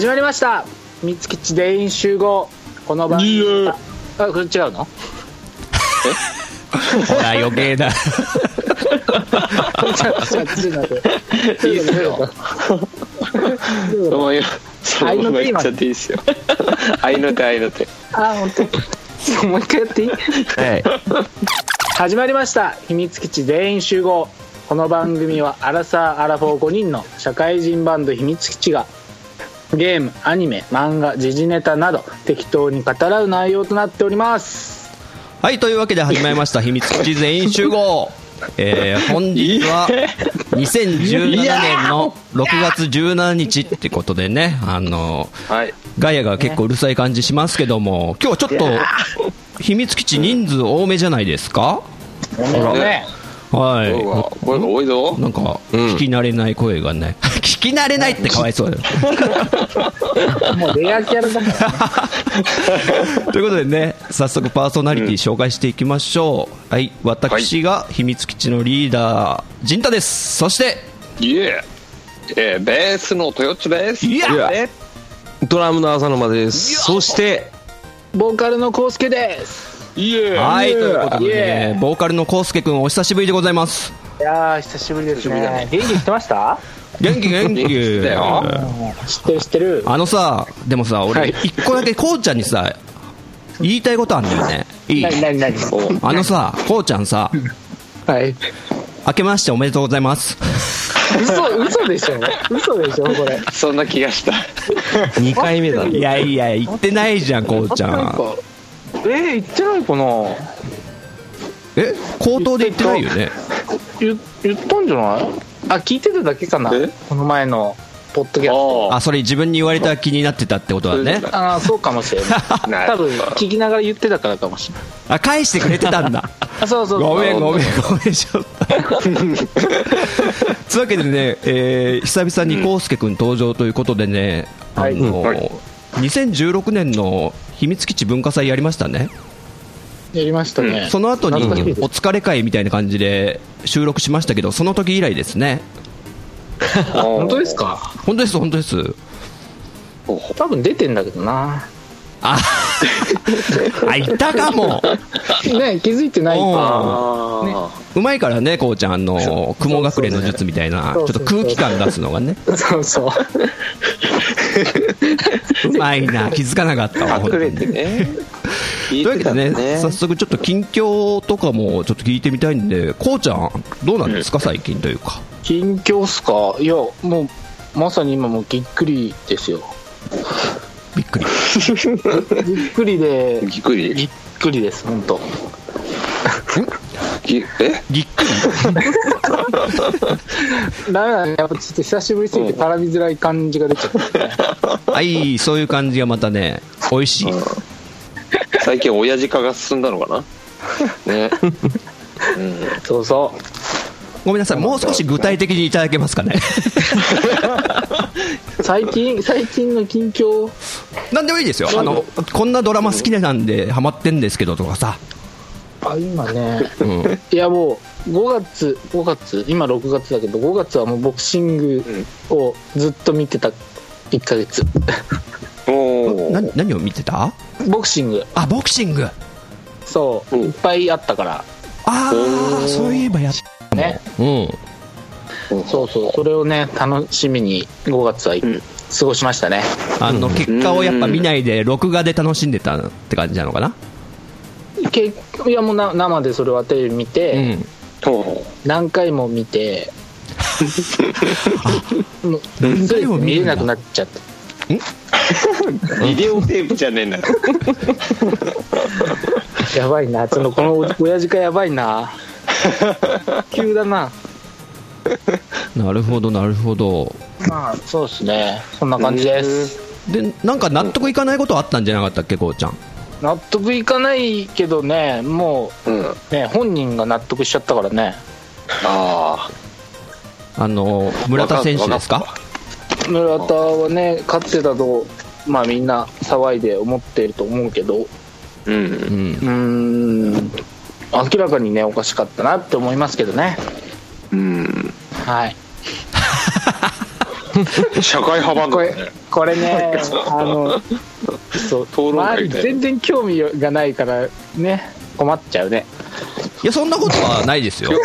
始まりました。三月地全員集合。この番組ああこれ違うの？ほら余計だ。いいっすよ。そのままそのまま言っちゃっていいっすよ。合いの手合いの手。あ本当。もう一回やっていい？はい。始まりました。秘密基地全員集合。この番組はアラサー・アラフォー5人の社会人バンド秘密基地がゲームアニメ漫画時事ネタなど適当に語らう内容となっております。はい、というわけで始まりました。秘密基地全員集合。えー、本日は2017年の6月17日ってことでね、あの、はい。ガイアが結構うるさい感じしますけども、今日はちょっと秘密基地人数多めじゃないですか？ねはうわこれ多いぞい。なんか、うん聞き慣れない声がね。聞き慣れないってかわいそうだよ。もうレアキャラだからということでね、早速パーソナリティ紹介していきましょう。はい、私が秘密基地のリーダー、陣太です。そして、イエーえー、ベースのトヨッチですいやえドラムの浅沼です。そして、ボーカルのコウスケですはい、ということでね、ボーカルのコウスケくんお久しぶりでございます。いやー久しぶりですね。元気してました？元気元気。元気だよ。知ってる知ってる。あのさ、でもさ、は俺い、一個だけこうちゃんにさ、言いたいことあんだよね。いい。何何何おあのさ、こうちゃんさ、はい。明けましておめでとうございます。嘘嘘でしょ？嘘でしょ？これ。そんな気がした。2回目だね。いやいや、言ってないじゃん、こうちゃん。えー、言ってないかな？え、口頭で言ってないよね？言言ったんじゃない？あ聞いてただけかな？え？この前のポッドキャスト。ああ、それ自分に言われた気になってたってことだね。ああそうかもしれない。な 多分聞きながら言ってたからかもしれない。あ、返してくれてたんだ。あそうそうごめんごめんんごめんちょっと。つうわけでね、えー久々に康介君登場ということでね、はい。あのはい。2016年の秘密基地文化祭やりましたね、やりましたね、その後にお疲れ会みたいな感じで収録しましたけどその時以来ですね。本当ですか？本当です本当です。多分出てんだけどな。ああいたかも。ね気づいてないおー。あうまいからねこうちゃんあの雲隠れの術みたいな。ちょっと空気感出すのがね。そうそううまいな気づかなかったわあ本当に。隠れてね。というわけでねね早速ちょっと近況とかもちょっと聞いてみたいんでこうちゃんどうなんですか、最近というか？近況っすか？いやもうまさに今もうぎっくりですよ。びっくり。ぎっくりで。ぎっくり。ぎっくりです本当ぎえぎっくりダメだねやっぱちょっと久しぶりすぎて絡みづらい感じが出ちゃったね。はいそういう感じがまたね美味しい。最近親父化が進んだのかな？ね。そうそごめんなさいもう少し具体的にいただけますかね。う 最近最近の近況？なんでもいいですよ。あのこんなドラマ好きなんでハマってんですけどとかさ、あ今ね。うん、いやもう5月5月今6月だけど5月はもうボクシングをずっと見てた1ヶ月。お何を見てた？ボクシング。あボクシング。そう。うん。いっぱいあったから。ああそういえばやっね。うん。そうそう。それをね楽しみに5月は過ごしましたね。あの結果をやっぱ見ないで録画で楽しんでたって感じなのかな？けいやもうな生でそれはテレビ見うて、何回も見てもう何回も見見れなくなっちゃった。ビデオテープじゃねえんだ。よやばいな。そのこのお親父がやばいな。急だな。なるほどなるほど。まあそうですね。そんな感じです。でなんか納得いかないことあったんじゃなかったっけこうちゃん納得いかないけどねもうん。うね本人が納得しちゃったからね。ああの村田選手ですか？村田はね勝ってたとまあみんな騒いで思っていると思うけど。あうん。うんうーん。明らかにねおかしかったなって思いますけどね。うん。はい。社会派バンドだね。これねあのそう討論会みたいな。全然興味がないからね困っちゃうね。いや、そんなことはないですよ。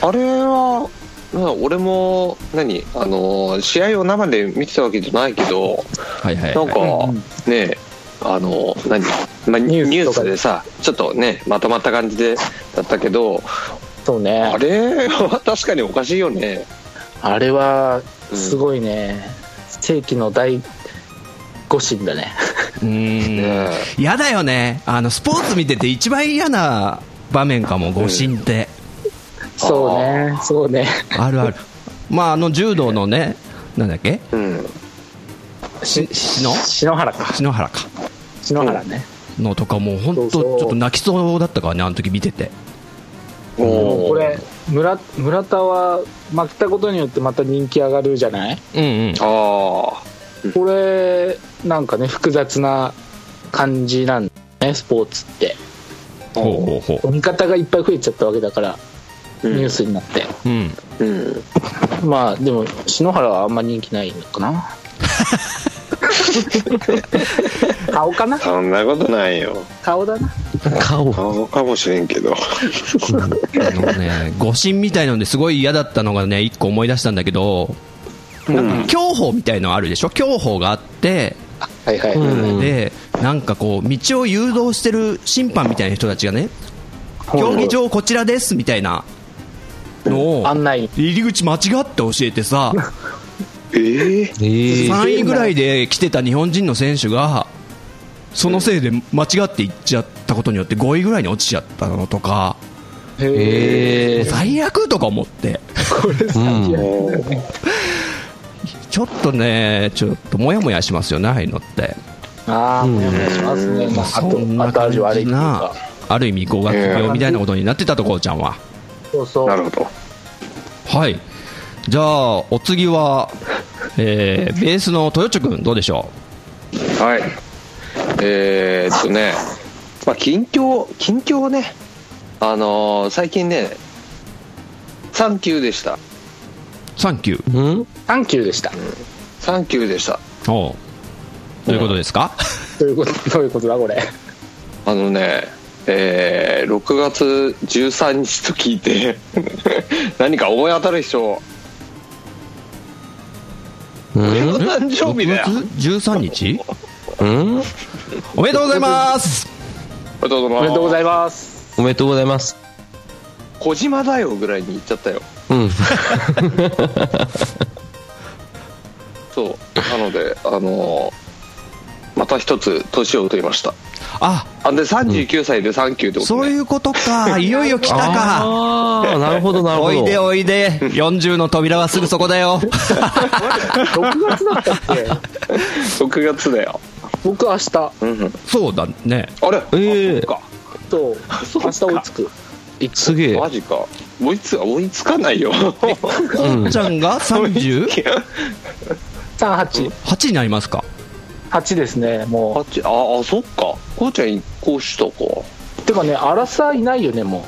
あれはまあ俺も何あの試合を生で見てたわけじゃないけどはいはい、なんかはい。ねあの何、まあ、ニニュースでスで。さちょっとねまとまった感じでだったけどそうね。あれは確かにおかしいよね。あれはすごいね、世紀の大誤審だね。う嫌だよね。あの、スポーツ見てて一番嫌な場面かも、誤審って。そうね。そうね。あるある。まあ、あの、柔道のね、なんだっけ？うん。し、しの？篠原か。篠原か。篠原ね、のとかもう本当ちょっと泣きそうだったからね、あの時見てて。これ村村田は負けたことによってまた人気上がるじゃない？うんうん。ああこれなんかね複雑な感じなんだねスポーツって。ほうほうほ味方がいっぱい増えちゃったわけだからうん。ニュースになって、う。うん。うん。まあでも篠原はあんま人気ないのかな？顔かな？そんなことないよ。顔だな 顔。顔かもしれんけど。あのね、誤審みたいのですごい嫌だったのがね、一個思い出したんだけど、なんか競歩みたいのあるでしょ？競歩があって、はいはい、うん。で、なんかこう、道を誘導してる審判みたいな人たちがね、競技場こちらですみたいなのを、案内。入り口間違って教えてさ、ええええ3位ぐらいで来てた日本人の選手が、そのせいで間違って行っちゃったことによって5位ぐらいに落ちちゃったのとか、最悪とか思って、うん。ちょっとね、ちょっともやもやしますよね、ああいうのって。ああもやもやしますね、まあ、あそんなと後味悪いっていうなか、ある意味語学病みたいなことになってたところちゃんは。そうそう。なるほど。はい。じゃあ、お次は、えー、ベースの豊地君どうでしょはいえー、っとねまあ近況近況ね。あのー最近ねサンキューでした。うサンキュー。うん？サンキューでした。サンキューでした。おう。どういうことですか、どういうことどういうことだこれ？あのねえー、6月13日と聞いて 何か思い当たる人。俺の誕生日だよ。6月13日？うん？おめでとうございますおめでとうございますおめでとうございますおめでとうございます。小島だよぐらいに言っちゃったようん。そうなのであのーまた一つ年を取りましたあ、あで39歳でサンキューってことねそういうことか。いよいよ来たか。ああ、なるほど、なるほど。おいでおいで。40の扉はすぐそこだよ。6月だったっけ？6月だよ僕明日。うんうん。そうだね。あれ？ええ。あと明日追いつく。すげえ。マジか。追いつ追いつかないよ。うんちゃんが 38 38になりますか。8ですねもあっちああそっか。こうちゃん一個下か。うてかね荒さいないよねも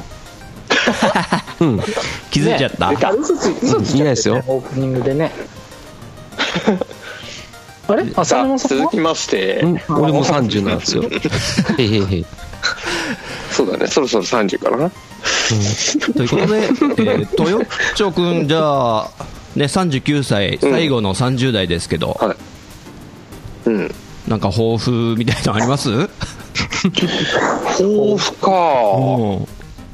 う。ん。気うづいちゃった、ねあ嘘つい嘘ついちゃって、ね、いないですよ。オープニングでねあれ？浅さあ沼さんは続きまして。うん。俺も30なんですよ。へいへいへ。い。そうだね。そろそろ30かな。ということで、えー、豊町君、じゃあ、ね、39歳、うん。最後の30代ですけど、はい。うん。なんか抱負みたいなのあります？うん抱負か。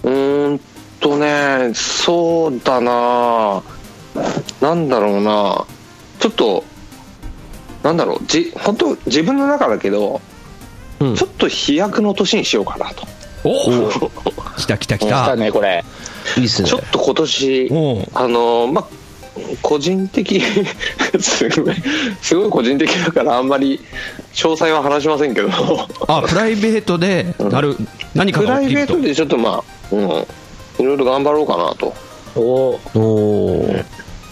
うーんとねそうだな。なんだろうな。ちょっとなんだろうじ本当自分の中だけどうん。ちょっと飛躍の年にしようかなと。お来た来た来来たた。ねこれ。いいっすね。ちょ。っと今年おうあのまあ個人的 すごいすごい個人的だからあんまり詳細は話しませんけど。あ、プライベートで、なる、何かプライ。ベートでちょっとまあ、うん、いろいろ頑張ろうかなと。おおおお。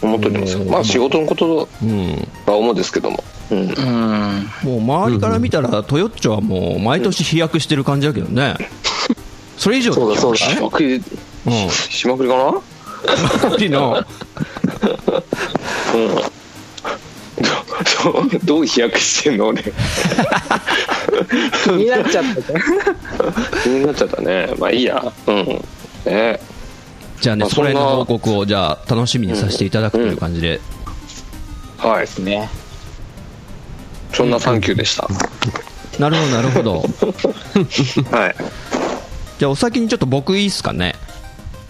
思っております。まあ仕事のことうん。は思うんですけども、うん、うんもう周りから見たら、トヨッチョはもう毎年飛躍してる感じだけどね。それ以上そうだそうだ。しまくりうん。しまくりかな？周りの、うん。どう飛躍してんの俺？気になっちゃった。ね気になっちゃったね。まあいいや。うん。ね。じゃあねまあそれの報告をじゃあ楽しみにさせていただくという感じで、はい。ですねそんなサンキューでした。なるほどなるほど。はい。じゃあお先にちょっと僕いいっすかね。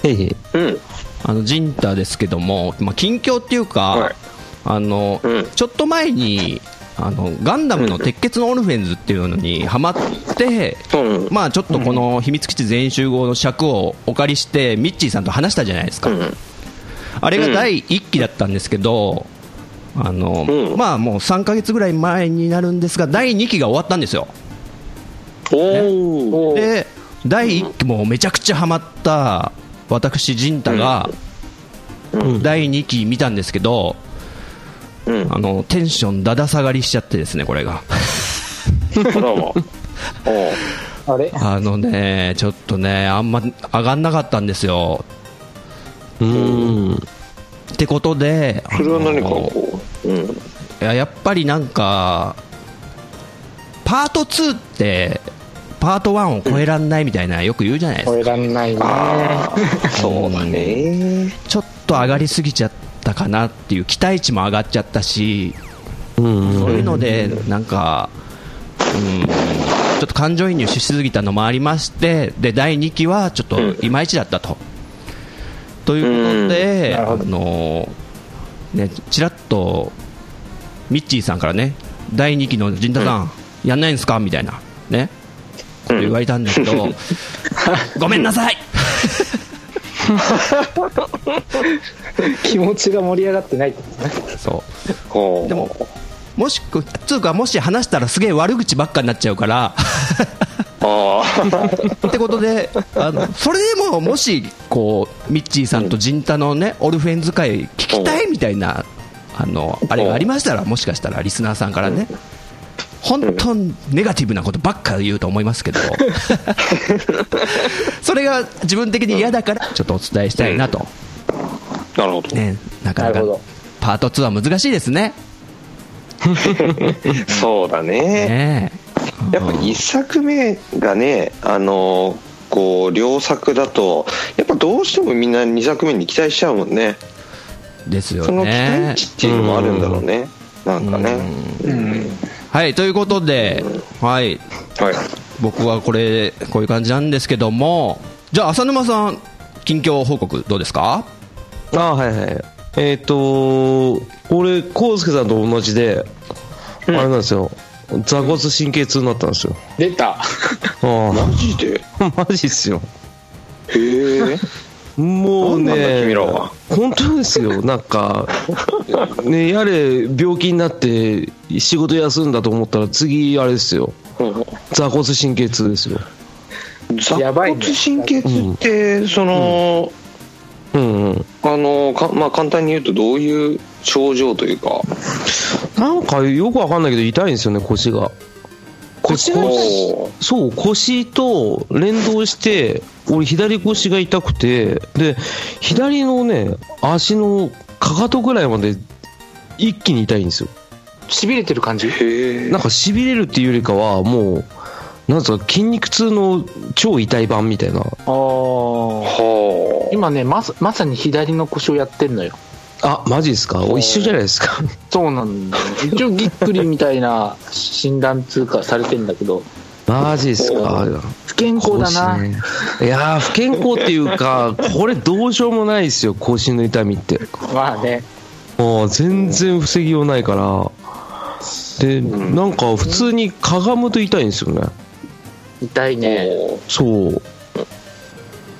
へいへい。うん。あのジンタですけども、まあ、近況っていうか、はい。あのうん。ちょっと前にあのガンダムの鉄血のオルフェンズっていうのにハマって、うん。まあちょっとこの秘密基地全員集合の尺をお借りしてミッチーさんと話したじゃないですか、うん。あれが第1期だったんですけど、あのうん。まあもう3ヶ月ぐらい前になるんですが第2期が終わったんですよ。おおおー。で第1期もめちゃくちゃハマった私陣太が第2期見たんですけど、うん。あのテンションだだ下がりしちゃってですねこれが。ど うもおあれ？あのねちょっとねあんま上がんなかったんですよ。うーん。ってことでそれは何かこううん。いややっぱりなんかパート2ってパート1を超えらんないみたいなよく言うじゃないですか。超えらんない ね。そうだね。ちょっと上がりすぎちゃったかなっていう期待値も上がっちゃったしうん。そういうのでなんか、うん、ちょっと感情移入しすぎたのもありましてで第2期はちょっといまいちだったと。ということで、あうん。なるほど。のね、ちらっとミッチーさんからね第2期の陣田さん、やんないんですか？みたいなねこと言われたんだけど、ごめんなさい！気持ちが盛り上がってないってことね。そう。でももしくつうかもし話したらすげえ悪口ばっかになっちゃうからあ ってことであのそれでももしこうミッチーさんと陣太のねオルフェン使い聞きたいみたいなあのあれがありましたらもしかしたらリスナーさんからね本当にネガティブなことばっか言うと思いますけど それが自分的に嫌だからちょっとお伝えしたいなと、あなるほど。ね、なかなかパート2は難しいですね。そうだね。ねやっぱ一作目がねあのこう両作だとやっぱどうしてもみんな2作目に期待しちゃうもんね。ですよその期ね待値っていうのもあるんだろうね。なんかね。はいということで、はい、はい。僕はこれこういう感じなんですけどもじゃあ浅沼さん近況報告どうですか？ああ、はいはい。えっ、と、俺、康介さんと同じで、あれなんですよ。座骨神経痛になったんですよ。出たああ、マジで？マジっすよ。へえもうね本当ですよ。なんか、ね、やれ、病気になって仕事休んだと思ったら、次、あれですよ。座骨神経痛ですよ。座やばいね骨神経痛ってそのうんうん。あのかまあ簡単に言うとどういう症状というか？なんかよくわかんないけど、痛いんですよね、腰が。腰そう、腰と連動して、俺左腰が痛くて、で、左のね、足のかかとぐらいまで一気に痛いんですよ。しびれてる感じ？なんか痺れるっていうよりかは、もう、なんですか、筋肉痛の超痛い版みたいな。ああは今ねまさまさに左の腰をやってんのよあ、マジですか？一緒じゃないですか？そうなんだよ。一応ぎっくりみたいな診断通過されてんだけど。マジですか？不健康だな、いやー、不健康っていうか、これどうしようもないですよ、腰の痛みって。まあね。もう全然防ぎようないから。で、なんか普通にかがむと痛いんですよね。痛いね。そう。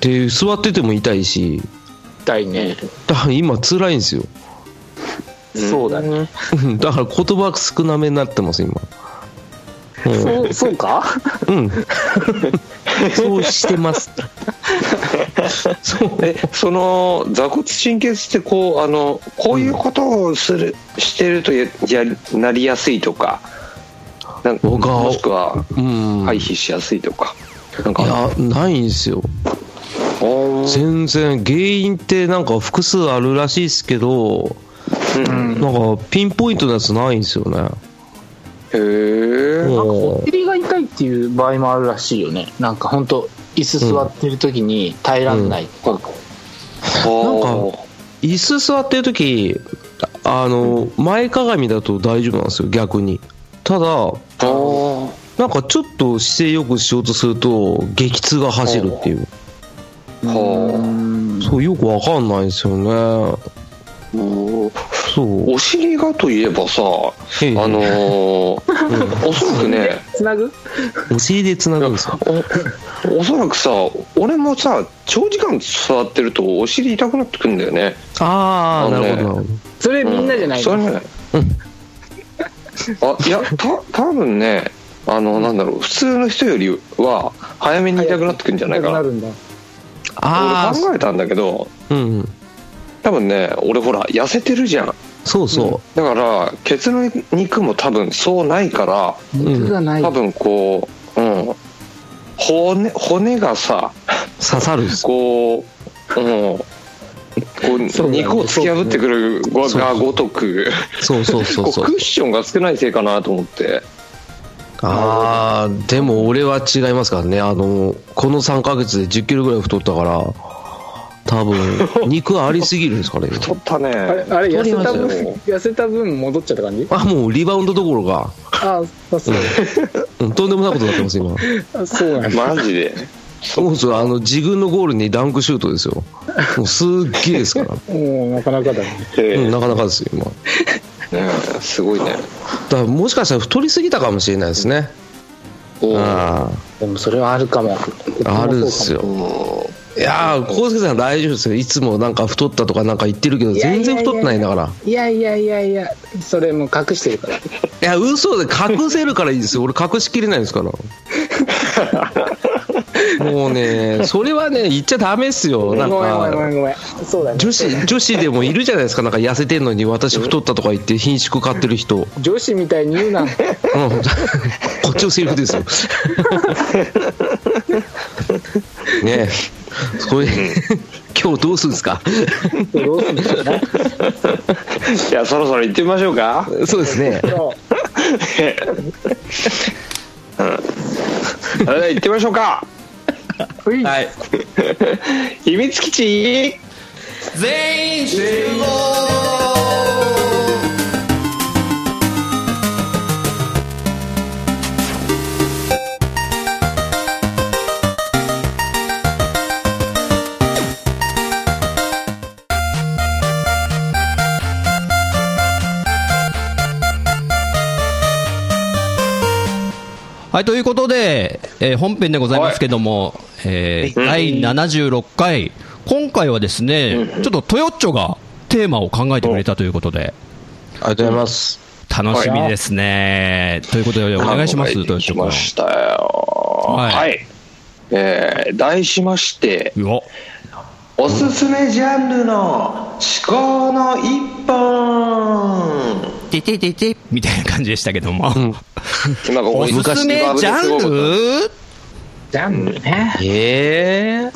で、座ってても痛いし、痛いねだから今辛いんですよ。そうだねうんだから言葉少なめになってます、今。うんそうそうか？うん。そうしてます。そう。えその座骨神経痛ってこうあのこういうことをする、してるとややなりやすいとかなんかもしくはうん。回避しやすいとかなんかいや、ないんですよ。全然、原因ってなんか複数あるらしいですけど、うん。なんか、ピンポイントのやつないんですよね。へえなんかおお尻が痛いっていう場合もあるらしいよね。なんか本当椅子座ってる時に耐えらんないとか、なんか椅子座ってる時あの、前かがみだと大丈夫なんですよ、逆に。ただ、なんかちょっと姿勢よくしようとすると、激痛が走るっていう。はそう、よくわかんないんですよね。そう。お尻がといえばさ、ええあのーおそらくね、つなぐ？お尻で繋ぐんですかおおそらくさ、俺もさ、長時間座ってるとお尻痛くなってくんだよね。ああ、ねなるほど。それみんなじゃないの、それね。あ、いや、た、多分ね、あの、なんだろう、普通の人よりは、早めに痛くなってくんじゃないかな。俺なるんだああ、考えたんだけど、うんうん。多分ね、俺ほら、痩せてるじゃん。そうそだから、ケツの肉も多分そうないから、肉がない、多分こう、うん。骨、骨がさ、う。刺さる。こう、うん。こう肉を突き破ってくるがごとく、そうそうそうこうそうクッションが少ないせいかなと思って。ああ、でも俺は違いますからね。あの、この3ヶ月で10キロぐらい太ったから、多分、肉ありすぎるんですかね。太ったね。あれあれ痩せた分痩せた分戻っちゃった感じ？あ、もうリバウンドどころか、ああそううん、とんでもないことになってます、今。あそうなんだマジで？そうそう、あの、自分のゴールにダンクシュートですよ。もうすっげえですから。もうなかなかだねうん、えなかなかですよ、今。えうんすごいね。だからもしかしたら太りすぎたかもしれないですね。おあでもそれはあるかもあ、あるんですよ。いやー、浩介さん大丈夫ですよ。いつもなんか太ったとかなんか言ってるけど、全然太ってないんだから。いやいやいやいやそれもう隠してるから いや、嘘で隠せるからいいですよ。俺隠しきれないですから。もうね、それはね、言っちゃダメっすよ。なんごめんごめんごか、めんごめんそうだね女子、女子でもいるじゃないですか。なんか痩せてんのに私太ったとか言って品種買ってる人。女子みたいに言うなうん、こっちのセリフですよ。ねえ、それ、今日どうするんですか？どうするんだろうねいや、そろそろ行ってみましょうか。そうですね。そ れでは行ってみましょうか。はい。秘密基地全員集はい、ということで、えー本編でございますけども、えー第76回、今回はですね、ちょっとトヨッチョがテーマを考えてくれたということで、ありがとうございます。楽しみですね。ということで、お願いします、トヨッチョ君。きましたよ。はいはい。えー題しまして、おすすめジャンルの思考の一本ててててみたいな感じでしたけども。なん。かおすすめジャンル？ジャンルね。ええ。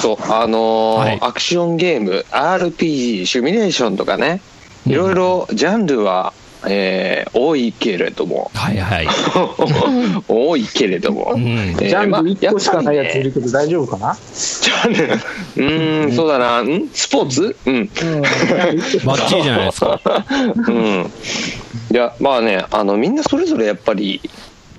そう、あのーはい。アクションゲーム、RPG、シミュレーションとかね、いろいろジャンルは、えー多いけれども、はいはい。多いけれども、んえージャンまあル1個しかないやついるけど大丈夫かな？ジャンル、うーん、そうだな、ん？スポーツ？うん。うんジャンル1個バッチリじゃないですか。うん。いや、まあね、あの、みんなそれぞれやっぱり、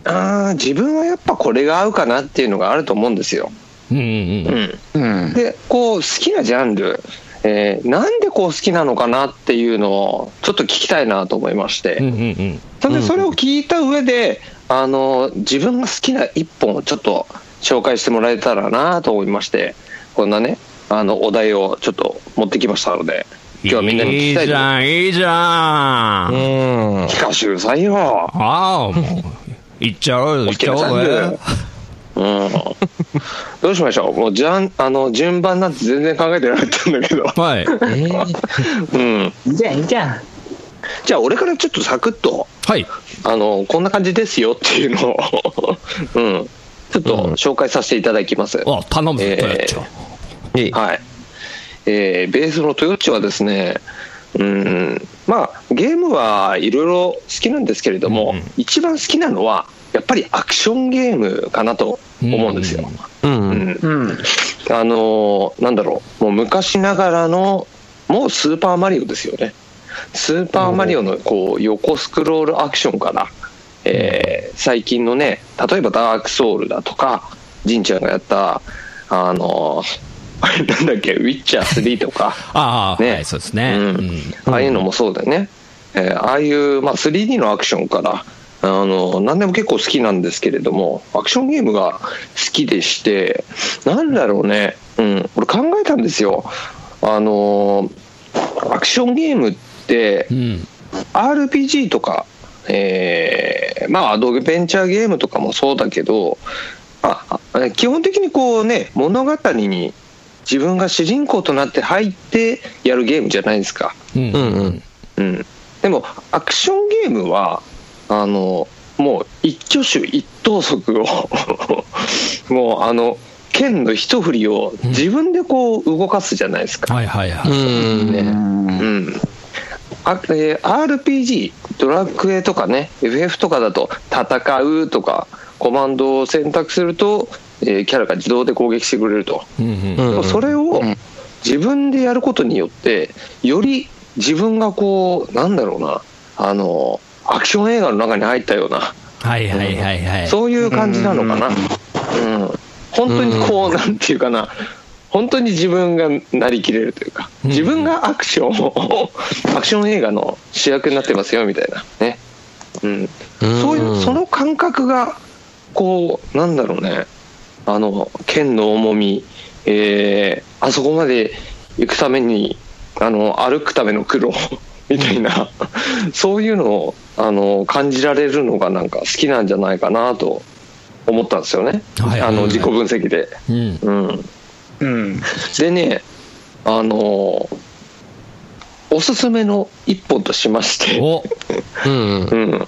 あー自分はやっぱこれが合うかなっていうのがあると思うんですよ。うんうんうん。うん。で、こう、好きなジャンル、えーなんでこう好きなのかなっていうのをちょっと聞きたいなと思いまして、うんうんうん。それでそれを聞いた上で、あの自分が好きな一本をちょっと紹介してもらえたらなと思いましてこんなねあのお題をちょっと持ってきましたので今日はみんなに聞きたいといいじゃん、いいじゃ。うんん。聞かしてくださいよ、ああ、もう、行っちゃおうよ、行っちゃおう好きなジャンぜル。うん、どうしましょう？もうじゃんあの順番なんて全然考えてなかったんだけど、はい。えー。うん、じゃんいいじゃん。じゃあ俺からちょっとサクッとはい。あのこんな感じですよっていうのを、うん、ちょっと紹介させていただきます、あ、頼むぞ、えー。はい。えーベースのトヨッチはですね、うん、まあ、ゲームはいろいろ好きなんですけれども、うん。一番好きなのは、やっぱりアクションゲームかなと思うんですよ。うん。ううん。んうん。あのーなんだろう、もう昔ながらの、もうスーパーマリオですよね。スーパーマリオのこう横スクロールアクションから、えー最近のね、例えばダークソウルだとか、ジンちゃんがやった、あのーあれなんだっけ、ウィッチャー3とか、ああ、ね。はい、そうですね。ああいうのもそうだよね。えーああいう、まあ、3D のアクションから、あの、何でも結構好きなんですけれども、アクションゲームが好きでして、なんだろうね、うん、俺考えたんですよ。あの、アクションゲームってう、ん。RPG とか、えーまあ、アドベンチャーゲームとかもそうだけど、ああ基本的にこうね、物語に自分が主人公となって入ってやるゲームじゃないですか。うん。うんうんうん、でもアクションゲームはあのもう一挙手一投足を もうあの剣の一振りを自分でこう動かすじゃないですか、はいはいはい。うん。ね。うん。あえー RPG ドラクエとかね FF とかだと戦うとかコマンドを選択すると、えーキャラが自動で攻撃してくれると、うんうん。それを自分でやることによってより自分がこうなんだろうなあのアクション映画の中に入ったような。はいはいはいはい。そういう感じなのかな、うん、本当にこうなんていうかな。本当に自分がなりきれるというか。自分がアクションを アクション映画の主役になってますよみたいな。ね、うん、そういうその感覚がこうなんだろうね。あの剣の重み、えーあそこまで行くためにあの歩くための苦労みたいな。そういうのをあの感じられるのがなんか好きなんじゃないかなと思ったんですよね、はいはいはい。あの自己分析で。うん。うん、うん。でねあのおすすめの一本としまして。お。うんうん、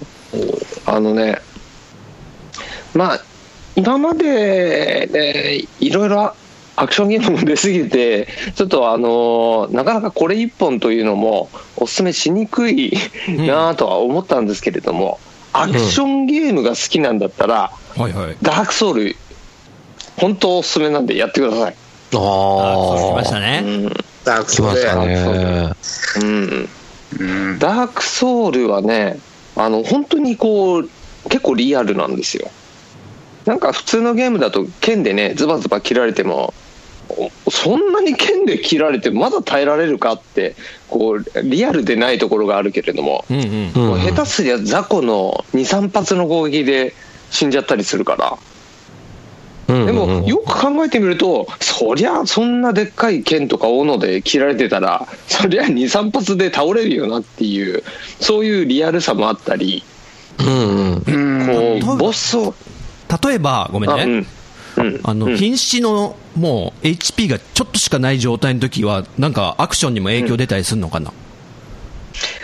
あのね、まあ、今まで、ね、いろいろアクションゲームも出すぎて、ちょっとあのなかなかこれ一本というのもおすすめしにくいなとは思ったんですけれども、アクションゲームが好きなんだったら、はいはい。ダークソウル、本当おすすめなんでやってください。ああそう来まあしたね。うんダーク来ましたねうんうんダークソウルはね、あの本当にこう、結構リアルなんですよ。なんか普通のゲームだと剣でね、ズバズバ切られても、おそんなに剣で切られてまだ耐えられるかって、こう、リアルでないところがあるけれども、うんうん。うんもう下手すりゃ雑魚の2、3発の攻撃で死んじゃったりするから、うんでもよく考えてみると、そりゃそんなでっかい剣とか斧で切られてたら、そりゃ2、3発で倒れるよなっていう、そういうリアルさもあったり、うんうんうんこう、ボスを、例えば、ごめんあ、ね。うん。うん。あの、うん。瀕死の、もう、HP がちょっとしかない状態の時は、なんか、アクションにも影響出たりするのかな、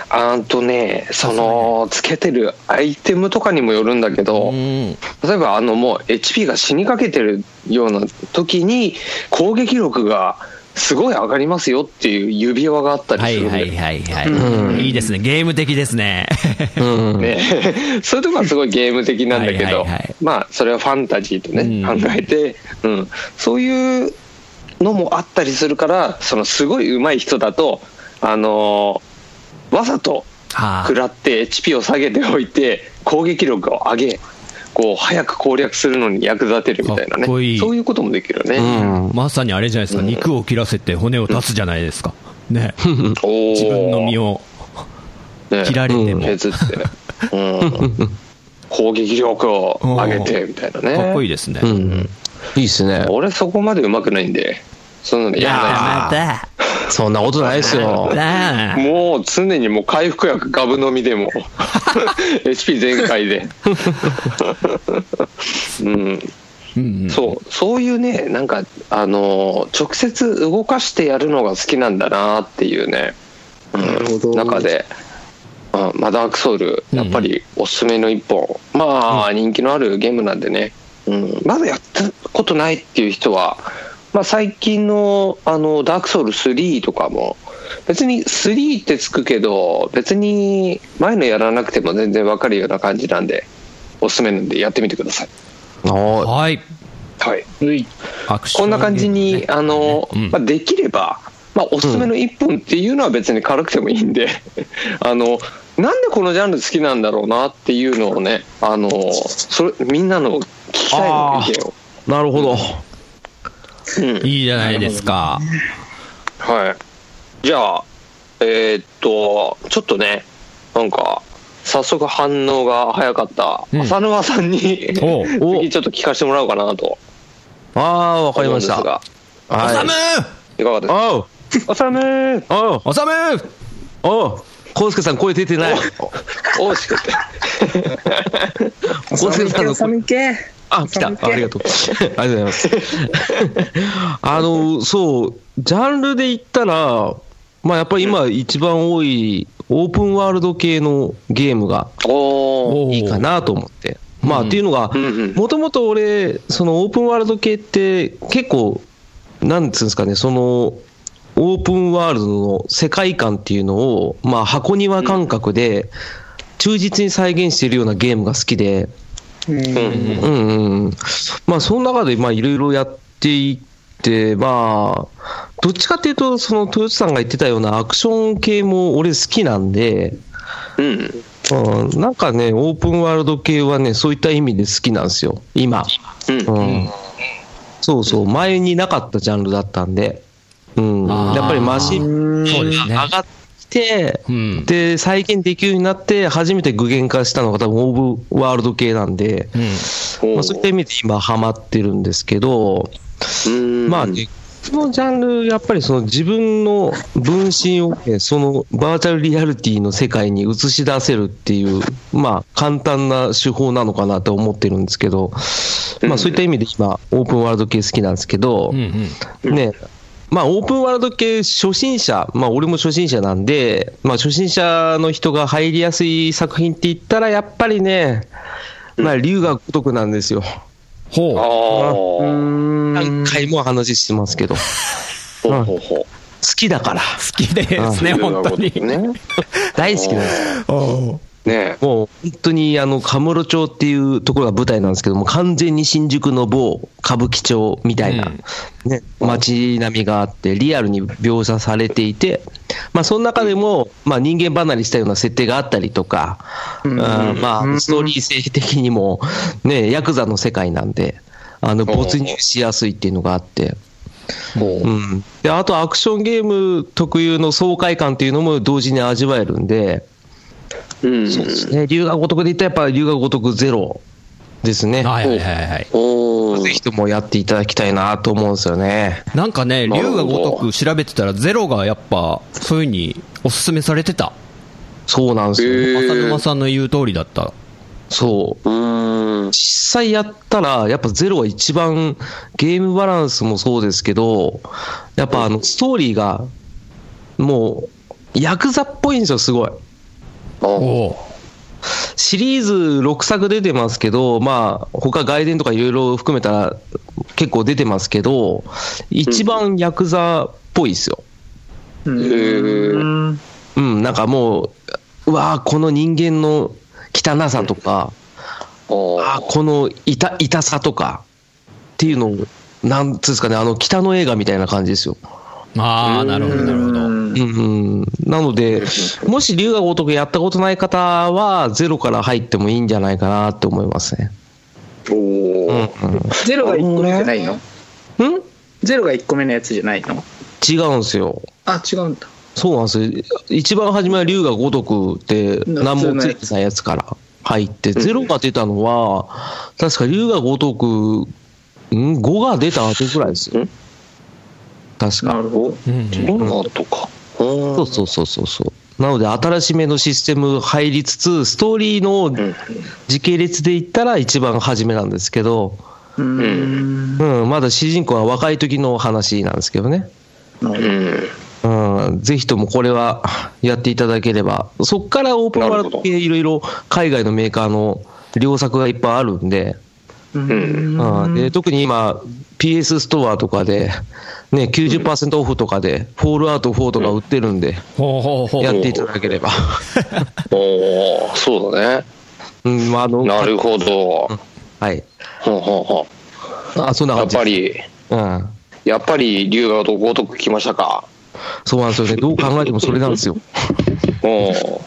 あんとね、その、つけてるアイテムとかにもよるんだけど、うん。例えばあのもう HP が死にかけてるような時に攻撃力がすごい上がりますよっていう指輪があったりはいするんだよはいはいはい。うん。いいですね。ゲーム的ですね。うん。ね、そういうとこはすごいゲーム的なんだけはいどはいはい。まあそれはファンタジーとね、うん。考えて、うん、そういうのもあったりするからそのすごい上手い人だとあのーわざとは食らって HP を下げておいて攻撃力を上げこう早く攻略するのに役立てるみたいなね。かっこいい。そういうこともできるね、うん。まさにあれじゃないですか、肉を切らせて骨を断つじゃないですか。ね。自分の身をね。切られても。削って、うん、攻撃力を上げてみたいなね。かっこいいですね。うん。いいっすね。俺そこまで上手くないんでそんない。やー、また。そんなことないですよ。もう常にもう回復薬ガブ飲みでも。HP 全開で、うん、うんうん。そう。そういうねなんかあのー直接動かしてやるのが好きなんだなっていうね、うん。なるほど。中で、あまあ、ダークソウルやっぱりおすすめの一本、まあ人気のあるゲームなんでね、うん、まだやったことないっていう人は、まあ、最近のあのダークソウル3とかも別に3ってつくけど、別に前のやらなくても全然わかるような感じなんで、おすすめなんでやってみてください。ははい。はい。こんな感じに、あの、うんまあ、できれば、まあ、おすすめの1本っていうのは別に軽くてもいいんで、あの、なんでこのジャンル好きなんだろうなっていうのをね、あの、それ、みんなの聞きたいの意見を。い。なるほど。うんいいじゃないですか。はい。じゃあ、えーっと、ちょっとね、なんか、早速反応が早かったうん浅沼さんに、次ちょっと聞かせてもらおうかなとああ、わかりました。はい。おさむいかがですか？おさむおうおさむおう康介さん声出てない。おうしくって。康介さんの声。あ、来た。あありがとう。ありがとうございます。あの、そう、ジャンルで言ったら、まあやっぱり今一番多いオープンワールド系のゲームがいいかなと思って。まあっていうのがもともと俺、そのオープンワールド系って結構、なんつうんですかね、その、オープンワールドの世界観っていうのを、まあ箱庭感覚で忠実に再現しているようなゲームが好きで、うんうんうんうん。まあ、その中で、まあ、いろいろやっていって、まあ、どっちかっていうと、その、豊洲さんが言ってたようなアクション系も俺好きなんで、うん。うん、なんかね、オープンワールド系はね、そういった意味で好きなんですよ、今。うん。うん。そうそう、前になかったジャンルだったんで、うん。やっぱりマシンそうですねが上がって、うん。で、再現できるようになって、初めて具現化したのが多分オープンワールド系なんで、うん。まあ、そういった意味で今ハマってるんですけど、うんまあね、このジャンル、やっぱりその自分の分身をね、そのバーチャルリアリティの世界に映し出せるっていう、まあ簡単な手法なのかなと思ってるんですけど、まあそういった意味で今、オープンワールド系好きなんですけど。ね、まあオープンワールド系初心者、まあ俺も初心者なんで、まあ初心者の人が入りやすい作品って言ったら、やっぱりね、まあ龍が如くなんですよ。ほう。ああ。何回も話してますけど。ほうほうほう。好きだから。好きですね、本当に。ね。大好きなんですよ。ねもう本当にあの、カムロ町っていうところが舞台なんですけども、完全に新宿の某歌舞伎町みたいな、ね、街並みがあって、リアルに描写されていて、まあ、その中でも、まあ、人間離れしたような設定があったりとか、うん。まあ、ストーリー性的にも、ね、ヤクザの世界なんで、あの、没入しやすいっていうのがあって、うん、であとアクションゲーム特有の爽快感っていうのも同時に味わえるんで、うん。そうですね、龍が如くで言ったら、やっぱり龍が如くゼロですね。はいはいはいはい。ぜひともやっていただきたいなと思うんですよね。なんかね、龍なるほどが如く調べてたら、ゼロがやっぱ、そういうふうにおすすめされてた。そうなんですよ、ね。浅沼さんの言う通りだった。そう。うーん。実際やったら、やっぱゼロは一番ゲームバランスもそうですけど、やっぱあのストーリーが、もう、ヤクザっぽいんですよ、すごい。あおうシリーズ6作出てますけど、まあ、他外伝とかいろいろ含めたら結構出てますけど、一番ヤクザっぽいですよ。うんうん、なんかもう、うわーこの人間の汚さとか、あーあこの痛痛さとかっていうのを、なんつうんですかね、あの北の映画みたいな感じですよ。ああ、なるほど、なるほど。うんうん、なので、もし龍が如くやったことない方は、ゼロから入ってもいいんじゃないかなって思いますね。おーゼロが1個目じゃないの？うん？ゼロが1個目のやつじゃないの？違うんですよ。あ違うんだそうなんですよ。一番初めは龍が如くって何もついてないやつから入って、ゼロが出たのは、確か龍が如く、ん ?5 が出た後ぐらいですよ。確か。なるほどうんそんなとか。そうそうそうそうそう。なので、新しめのシステム入りつつ、ストーリーのうん。時系列で言ったら一番初めなんですけど、うーんうん、まだ主人公は若い時の話なんですけどね。なるうん。うん、ぜひともこれはやっていただければ、そこからオープンワールド系いろいろ海外のメーカーの良作がいっぱいあるんで、うんうんで特に今、PS ストアとかで、ね、90%オフとかで、フォールアウト4とか売ってるんで、やっていただければ。おおそうだね。うん、まあ、あの、なるほど。はい。ほうほうほあ、そんなうや感じ。っぱり、うん。やっぱり龍が如く来ましたか。そうなんですよね。どう考えてもそれなんですよ。おー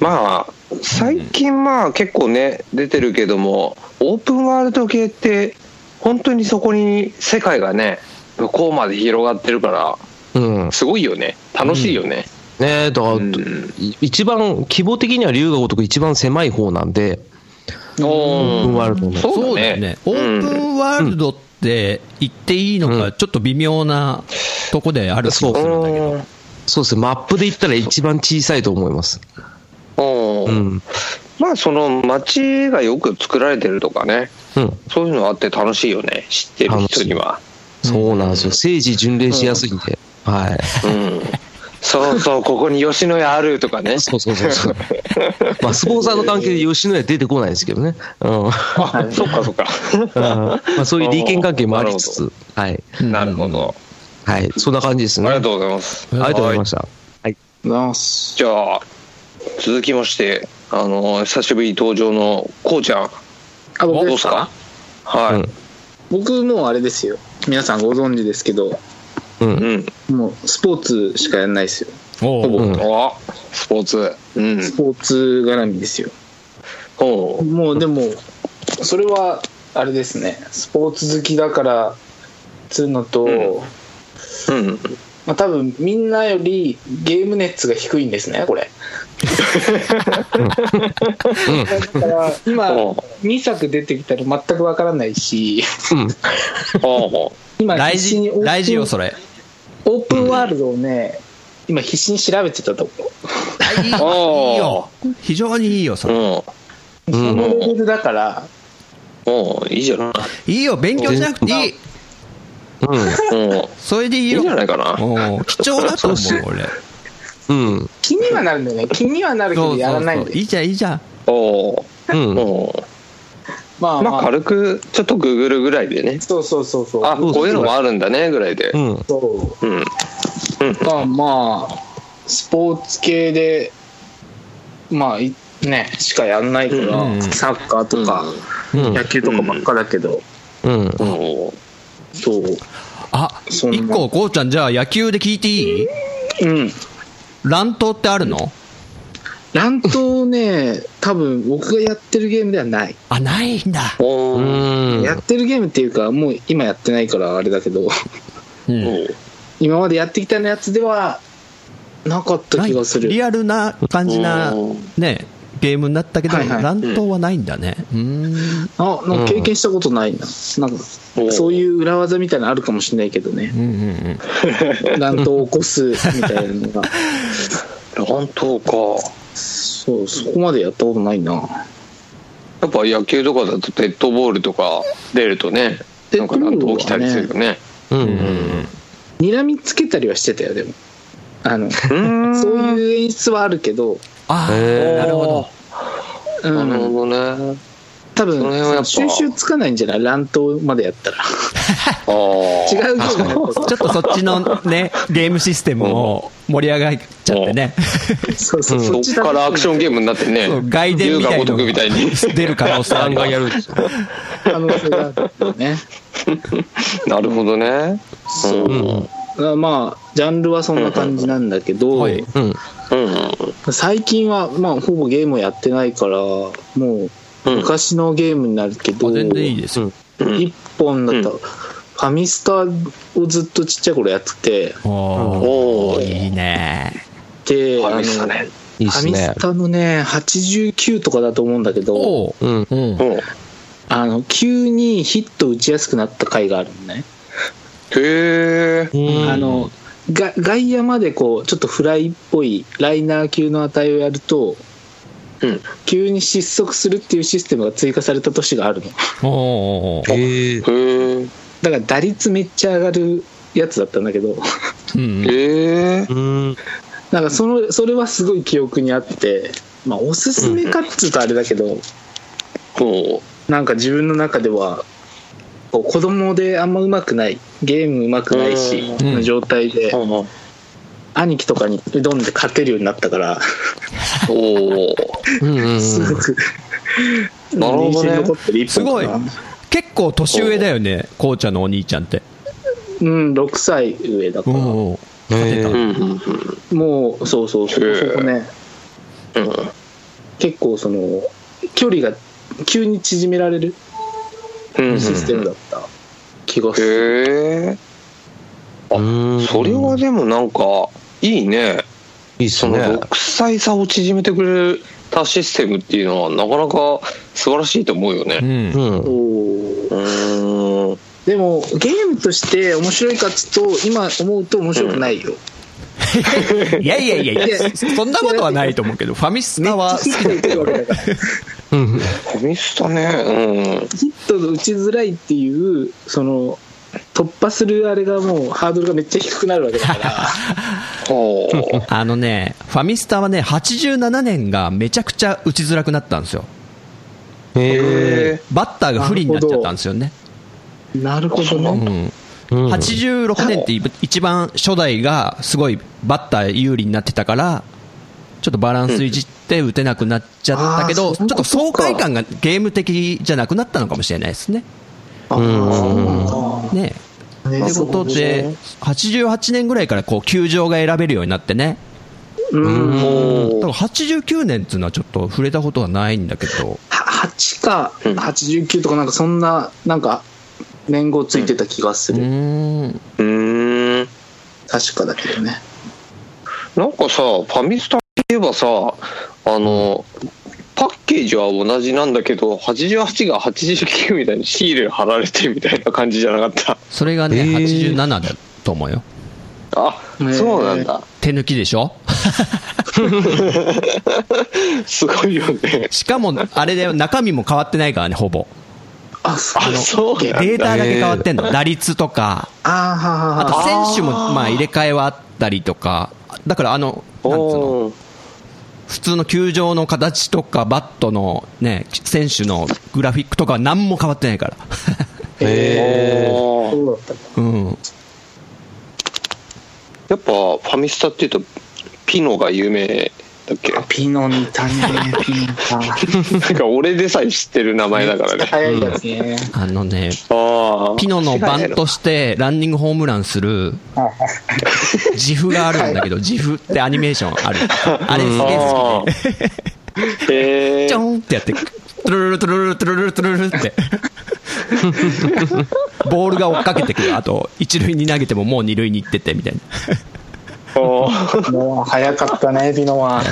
まあ、最近まあ結構ね、出てるけども、オープンワールド系って、本当にそこに世界がね、向こうまで広がってるから、うん。すごいよね。楽しいよね。ねえ、だから、うんい一番、規模的には龍が如く一番狭い方なんで、おオープンワールドの。そうそうだよね。オープンワールドって言っていいのか、ちょっと微妙なとこである気もするんだけど。そうですね。マップで言ったら一番小さいと思います。うん。まあその街がよく作られてるとかね、うん。そういうのあって楽しいよね、知ってる人には。そうなんですよ。政治巡礼しやすいんで。はい。うん。そうそう、ここに吉野家あるとかね。そうそうそうそう。まあ、スポンサーの関係で吉野家出てこないですけどね。うん。あ、そっかそっか。まあ、そういう利権関係もありつつ、はい。なるほど。はい。そんな感じですね。ありがとうございます。ありがとうございました。はい。ナスじゃあ、続きまして、あの、久しぶり登場のこうちゃん。あ僕どうですか？はい。うん僕もうあれですよ皆さんご存知ですけどうん。うん。もうスポーツしかやんないですよおううんあ、スポーツ。うんス。ポーツ絡みですよほう。もうでもそれはあれですねスポーツ好きだからつうのと、うんうん。まあ、多分みんなよりゲーム熱が低いんですねこれだから今うん2作出てきたら全くわからないしほ今大事必死にオープン大事よ、それ。オープンワールドをね今必死に調べてたところいいよ。非常にいいよ、それ。う。うん。そのレベルだからおいいじゃない。いいよ、勉強しなくていい。うん。うん。それでいいよ。いいんじゃないかな貴重だと思う、俺。うん。気にはなるんだよね気にはなるけどやらないんだよいいじゃん、いいじゃん。おううん。まあまあ、まあ軽くちょっとググるぐらいでね。そうそうそうそうあ、こういうのもあるんだねぐらいでう。ん。そううん。まあまあスポーツ系でまあいねしかやんないから、うんサッカーとか、うん野球とかばっかだけど、うん。おうそう。あ、一個、こうちゃん、じゃあ野球で聞いていい？うん。乱闘ってあるの？乱闘ね多分僕がやってるゲームではない、あ、ないんだ。おうう。ん。やってるゲームっていうかもう今やってないからあれだけど。うん。今までやってきたやつではなかった気がする。リアルな感じなうん、ね、ゲームになったけど、はいはい乱闘はないんだね。うーん。あなんか経験したことないな,、なんかおそういう裏技みたいなのあるかもしれないけどねうんうんうん。乱闘を起こすみたいなのが乱闘か。そうそこまでやったことないなやっぱ野球とかだとデッドボールとか出るとね、なんか乱闘起きたりするよね。うん。うん。睨みつけたりはしてたよでもあの。そういう演出はあるけど、ああ、なるほど。うん、なるほどね。多分収集つかないんじゃない？乱闘までやったらああ。違うゲームちょっとそっちのね、ゲームシステムを盛り上がっちゃってね。そうそう、そっそっちだからアクションゲームになってねそう。外伝みたい龍が如くみたいに。の出る可能性あるガンガンやる。可能性があるよねなるほどね。そううん。だからまあジャンルはそんな感じなんだけど、はいうん。うん。最近はまあほぼゲームをやってないからもううん昔のゲームになるけど、あ全然いいですよ。一本だったら、ファミスタをずっとちっちゃい頃やってておおーーいいね。でファミスタね。ファミス。タのね89とかだと思うんだけど。うん。うん。あの急にヒット打ちやすくなった回があるのね、へえ。うんあのが外野までこうちょっとフライっぽいライナー級の値をやるとうん。急に失速するっていうシステムが追加された年があるのへえ。へえ。だから打率めっちゃ上がるやつだったんだけどうんへえ。うん。なんかそのそれはすごい記憶にあってまあおすすめかっつうとあれだけどほなんか自分の中ではこう子供であんま上手くないゲーム上手くないしうん。の状態で兄貴とかに挑んで勝てるようになったからおお すごくなるほどね。すごい。結構年上だよね、こうちゃんのお兄ちゃんって。うん6歳上だから。うん。へえうんうんうん。もうそうそうそこそこね。うん。結構その距離が急に縮められる。うんシステムだった。気がする、へえあそれはでもなんかいいね。いいっすそのね。6歳差を縮めてくれたシステムっていうのはなかなか素晴らしいと思うよね。うん。でもゲームとして面白いかっつうと今思うと面白くないよ、いやいやいやいや、そそんなことはないと思うけど、ファミスタは好きだ。ってるわけだから。うん。ファミスタねヒット打ちづらいっていうその突破するあれがもうハードルがめっちゃ低くなるわけだからあのね、ファミスタはね、87年がめちゃくちゃ打ちづらくなったんですよ。へえ。バッターが不利になっちゃったんですよね。なるほどうねん。うん86年って一番初代がすごいバッター有利になってたから、ちょっとバランスいじって打てなくなっちゃったけど、あーちょっと爽快感がゲーム的じゃなくなったのかもしれないですね。あねあねってことで、88年ぐらいからこう球場が選べるようになってね。うん。だから89年っていうのはちょっと触れたことはないんだけど、は8か。うん。89とかなんかそんななんか年号ついてた気がする、ん、うーん。確かだけどね。なんかさファミスタえばさあのパッケージは同じなんだけど88が89みたいにシール貼られてみたいな感じじゃなかった？それがね、えー。87だと思うよ。あねそうなんだ。手抜きでしょ？すごいよね。しかも、あれで中身も変わってないからね、ほぼ。あそうデータだけ変わってんの。打率とか、あーははあとは選手もまあ入れ替えはあったりとか、だからあの、なんつうの、普通の球場の形とか、バットのね、選手のグラフィックとかは何も変わってないから。へえ。おーそうだったうん。やっぱファミスタっていうとピノが有名だっけ？ピノにいたねピノか なんか俺でさえ知ってる名前だからね早いやつね、あのね、ピノの番としてランニングホームランする自負があるんだけど、自負ってアニメーションある。あれすげえ好きで。ちょんってやって、トゥルルルトゥルルルトゥルルルトゥルルルって。ボールが追っかけてくる。あと、一塁に投げてももう二塁に行ってて、みたいな。もう。早かったねピノは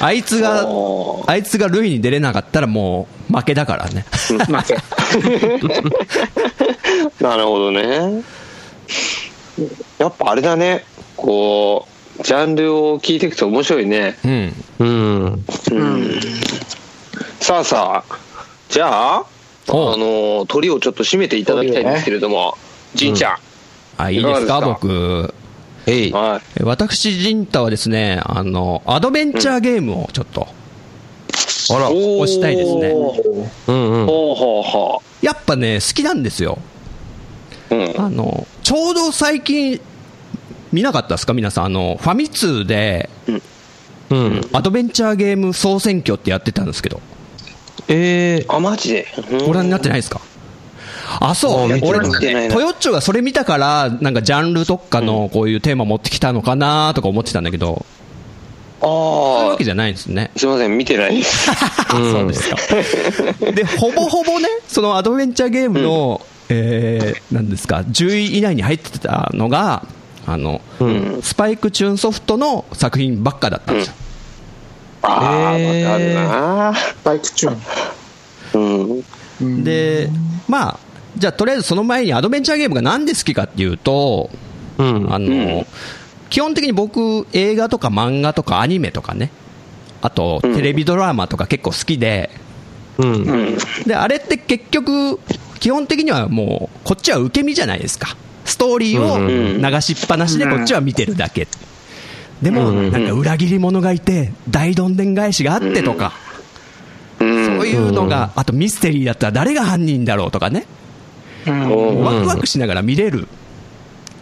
あいつがお、あいつが塁に出れなかったらもう負けだからね。負け。なるほどね。やっぱあれだね。こうジャンルを聞いていくと面白いね。うん。うん。うん。さあさあじゃああの鳥をちょっと締めていただきたいんですけれどもじんちゃあ、いいですか、いかがですか？僕。えい。ん。はい。え私、ジンタはですね、あの、アドベンチャーゲームをちょっと、あら。押したいですね。やっぱね、好きなんですよ。ううん。あの、ちょうど最近、見なかったですか？皆さん。あの、ファミ通で、うん。アドベンチャーゲーム総選挙ってやってたんですけど、えあマジで？ご覧になってないですか？あ、そう。俺、トヨッチョがそれ見たから、なんかジャンル特化のこういうテーマ持ってきたのかなとか思ってたんだけど、そういうあわけじゃないんですね。あすいません見てない。で すそうですか。で、ほぼほぼね、そのアドベンチャーゲームの、えー、なんですか、10位以内に入ってたのが、あの、うん。スパイクチューンソフトの作品ばっかだったんですよ。ああへーわかるなバイクチューうん。ンで、まあ、じゃあとりあえずその前にアドベンチャーゲームがなんで好きかっていうと、うん。あの、うん。基本的に僕、映画とか漫画とかアニメとかね、あとうん。テレビドラマとか結構好きで、うん。うんで、あれって結局、基本的にはもう、こっちは受け身じゃないですか。ストーリーをうん。流しっぱなしでこっちは見てるだけ。でも、うん。なんか裏切り者がいて、大どんでん返しがあってとか、そういうのが、あとミステリーだったら誰が犯人だろうとかね、うんワクワクしながら見れる。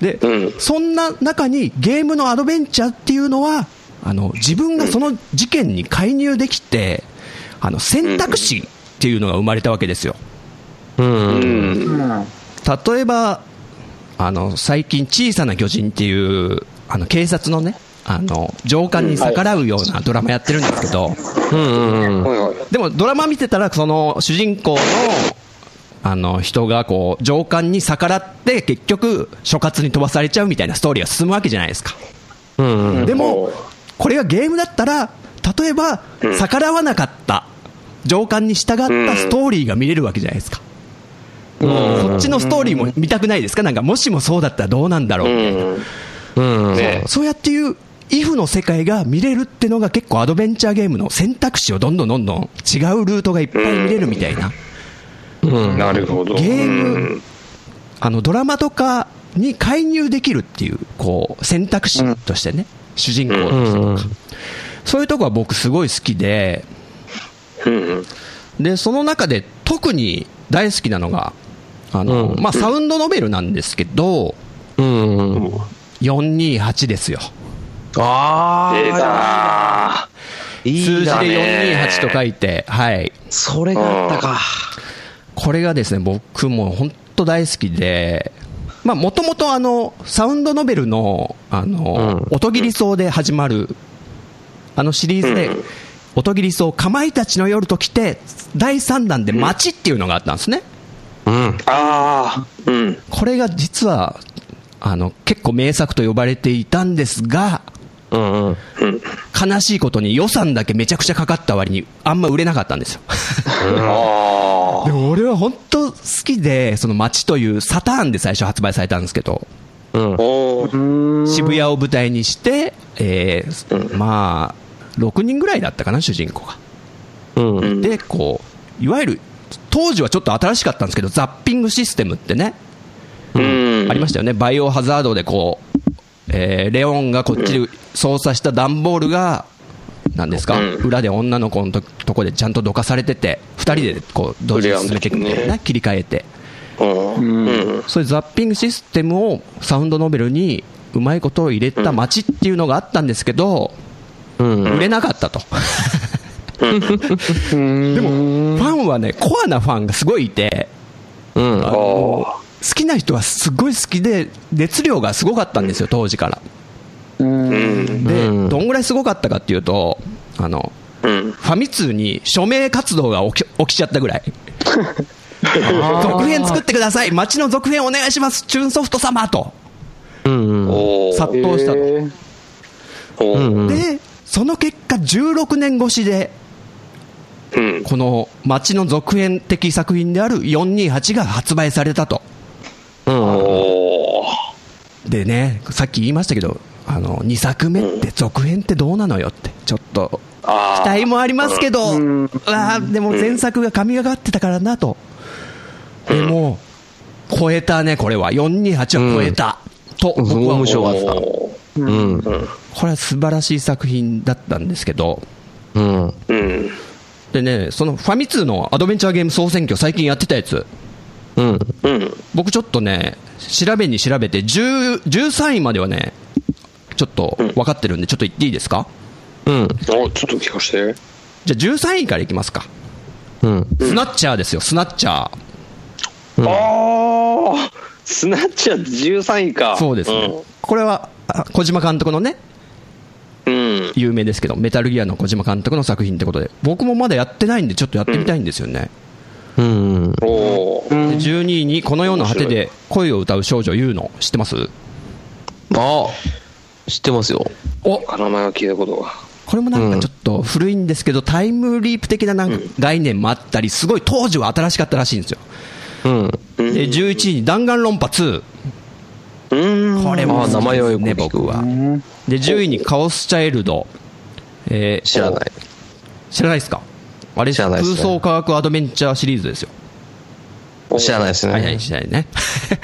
で、うんそんな中にゲームのアドベンチャーっていうのは、あの、自分がその事件に介入できて、あの、選択肢っていうのが生まれたわけですよ。うん。うん例えば、あの、最近小さな巨人っていう、あの、警察のね、あの、上官に逆らうようなドラマやってるんですけど、うんでもドラマ見てたら、その主人公の、あの人がこう上官に逆らって結局所轄に飛ばされちゃうみたいなストーリーが進むわけじゃないですか。うんうん。でも、これがゲームだったら、例えば逆らわなかった、上官に従ったストーリーが見れるわけじゃないですか。そっちのストーリーも見たくないですか？なんかもしもそうだったらどうなんだろう？みたいな。うんうん。ねそうやっていう、イフの世界が見れるってのが結構アドベンチャーゲームの選択肢をどんどんどんどん違うルートがいっぱい見れるみたいな。うん。なるほどゲームあの、ドラマとかに介入できるっていう、こう、選択肢としてね、主人公としてうんうん。そういうとこは僕すごい好きで、うんで、その中で特に大好きなのが、あの、うんまあ、サウンドノベルなんですけど、うんうん。428ですよ。あ出あ。数字でだね。428と書いて、はい。それがあったか。これがですね、僕も本当大好きで、まあ、もともとあの、サウンドノベルの、あの、うん音切り草で始まる、あのシリーズで、うん音切り草、かまいたちの夜と来て、第3弾で街っていうのがあったんですね。うん。ああうんこれが実は、あの、結構名作と呼ばれていたんですが、うんうん。悲しいことに予算だけめちゃくちゃかかった割に、あんま売れなかったんですよ。あ でも俺は本当好きで、その街というサターンで最初発売されたんですけど、うん渋谷を舞台にして、えーまあ、6人ぐらいだったかな、主人公が。うん。うんで、こう、いわゆる、当時はちょっと新しかったんですけど、ザッピングシステムってね、うんありましたよね、バイオハザードでこう、えーレオンがこっちで操作した段ボールが、なんですか、うん。裏で女の子のととこでちゃんとどかされてて、2人でこう同時に進めていくみたいな切り替えて。そういうザッピングシステムをサウンドノベルにうまいことを入れた街っていうのがあったんですけど、うん。売れなかったと。でも、ファンはね、コアなファンがすごいいて、うん。あの好きな人はすごい好きで、熱量がすごかったんですよ、当時から。うんで、うんどんぐらいすごかったかっていうと、あの、うんファミ通に署名活動が起き起きちゃったぐらい。続編作ってください街の続編お願いしますチューンソフト様とうんうん。おー殺到したと。おーうんで、その結果16年越しで、うんこの街の続編的作品である428が発売されたと。でね、さっき言いましたけど、あの、2作目って続編ってどうなのよって、ちょっと、期待もありますけど、うんあーでも前作が神がかってたからなと。でも、超えたね、これは。428は超えた。と、うん僕は思ったうん。これは素晴らしい作品だったんですけど、うん。うんでね、そのファミ通のアドベンチャーゲーム総選挙、最近やってたやつ、うん。うん僕ちょっとね、調べに調べて、10 13位まではね、ちょっと分かってるんで、ちょっと言っていいですか？うん。おちょっと聞かせてじゃあ13位からいきますか。うん。スナッチャーですよ、スナッチャー。うんああスナッチャー13位かそうですね。これは、あ小島監督のね、うん有名ですけど、メタルギアの小島監督の作品ってことで、僕もまだやってないんで、ちょっとやってみたいんですよね。うん。おーで12位に、この世の果てで恋を歌う少女ユーの、知ってます？あ知ってますよ。おあ名前は聞いたことがこれもなんかちょっと古いんですけど、タイムリープ的ななんか概念もあったり、すごい当時は新しかったらしいんですよ。うん。で、11位に弾丸論破2。うんこれも名前はよくね、僕は。で、10位にカオスチャイルド。えー知らない。知らないですか？あれ、知らないですね空想科学アドベンチャーシリーズですよ。知らないですね。はいはい、知らないね。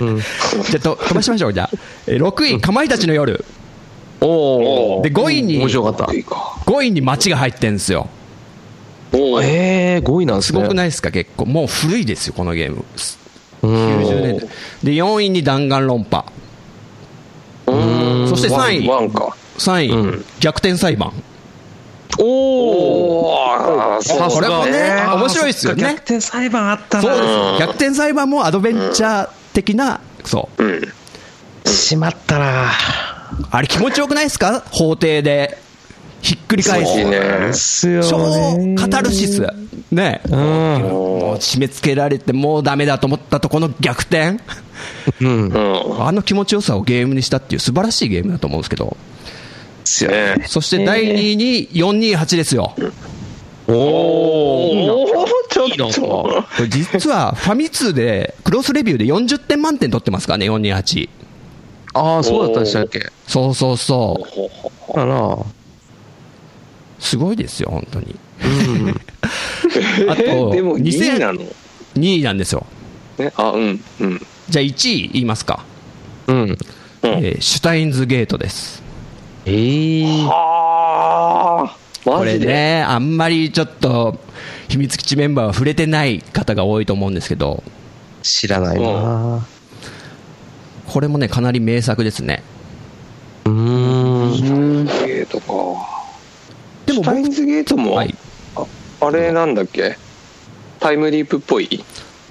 うん。じゃあと、飛ばしましょう、じゃあ。えー6位、かまいたちの夜。おお。で、5位に面、白かった。いいか5位に街が入ってんですよ。おーええ5位なんですね。すごくないですか、結構。もう古いですよ、このゲーム。うん90年代。で、4位に弾丸論破。うんそして3位ワンワンか。3位、うん逆転裁判。おおこれもね面白いっすよね逆転裁判あったそうです。逆転裁判もアドベンチャー的な、そう。うん。しまったな。あれ気持ちよくないですか？法廷で。ひっくり返す。そうね超ね。カタルシス。ね。うん。もう締め付けられてもうダメだと思ったとこの逆転。うん。うん。あの気持ちよさをゲームにしたっていう素晴らしいゲームだと思うんですけど。ですよね。ねそして第2位に428ですよ。おおお、ちょっと。これ実はファミ通でクロスレビューで40点満点取ってますからね、428。ああ、そうだったんでしたっけ？そうそうそう。あら。すごいですよ、本当に。あえと でも2 2000位なの？2位なんですよ。ね、あ、うん、うん。じゃあ1位言いますか。うん。えーシュタインズゲートです。ええはあ、これ。ね、あんまりちょっと、秘密基地メンバーは触れてない方が多いと思うんですけど、知らないな。これもね、かなり名作ですね。うーん。ゲートか。でもタインズゲートも、はい。ああれなんだっけ？タイムリープっぽい？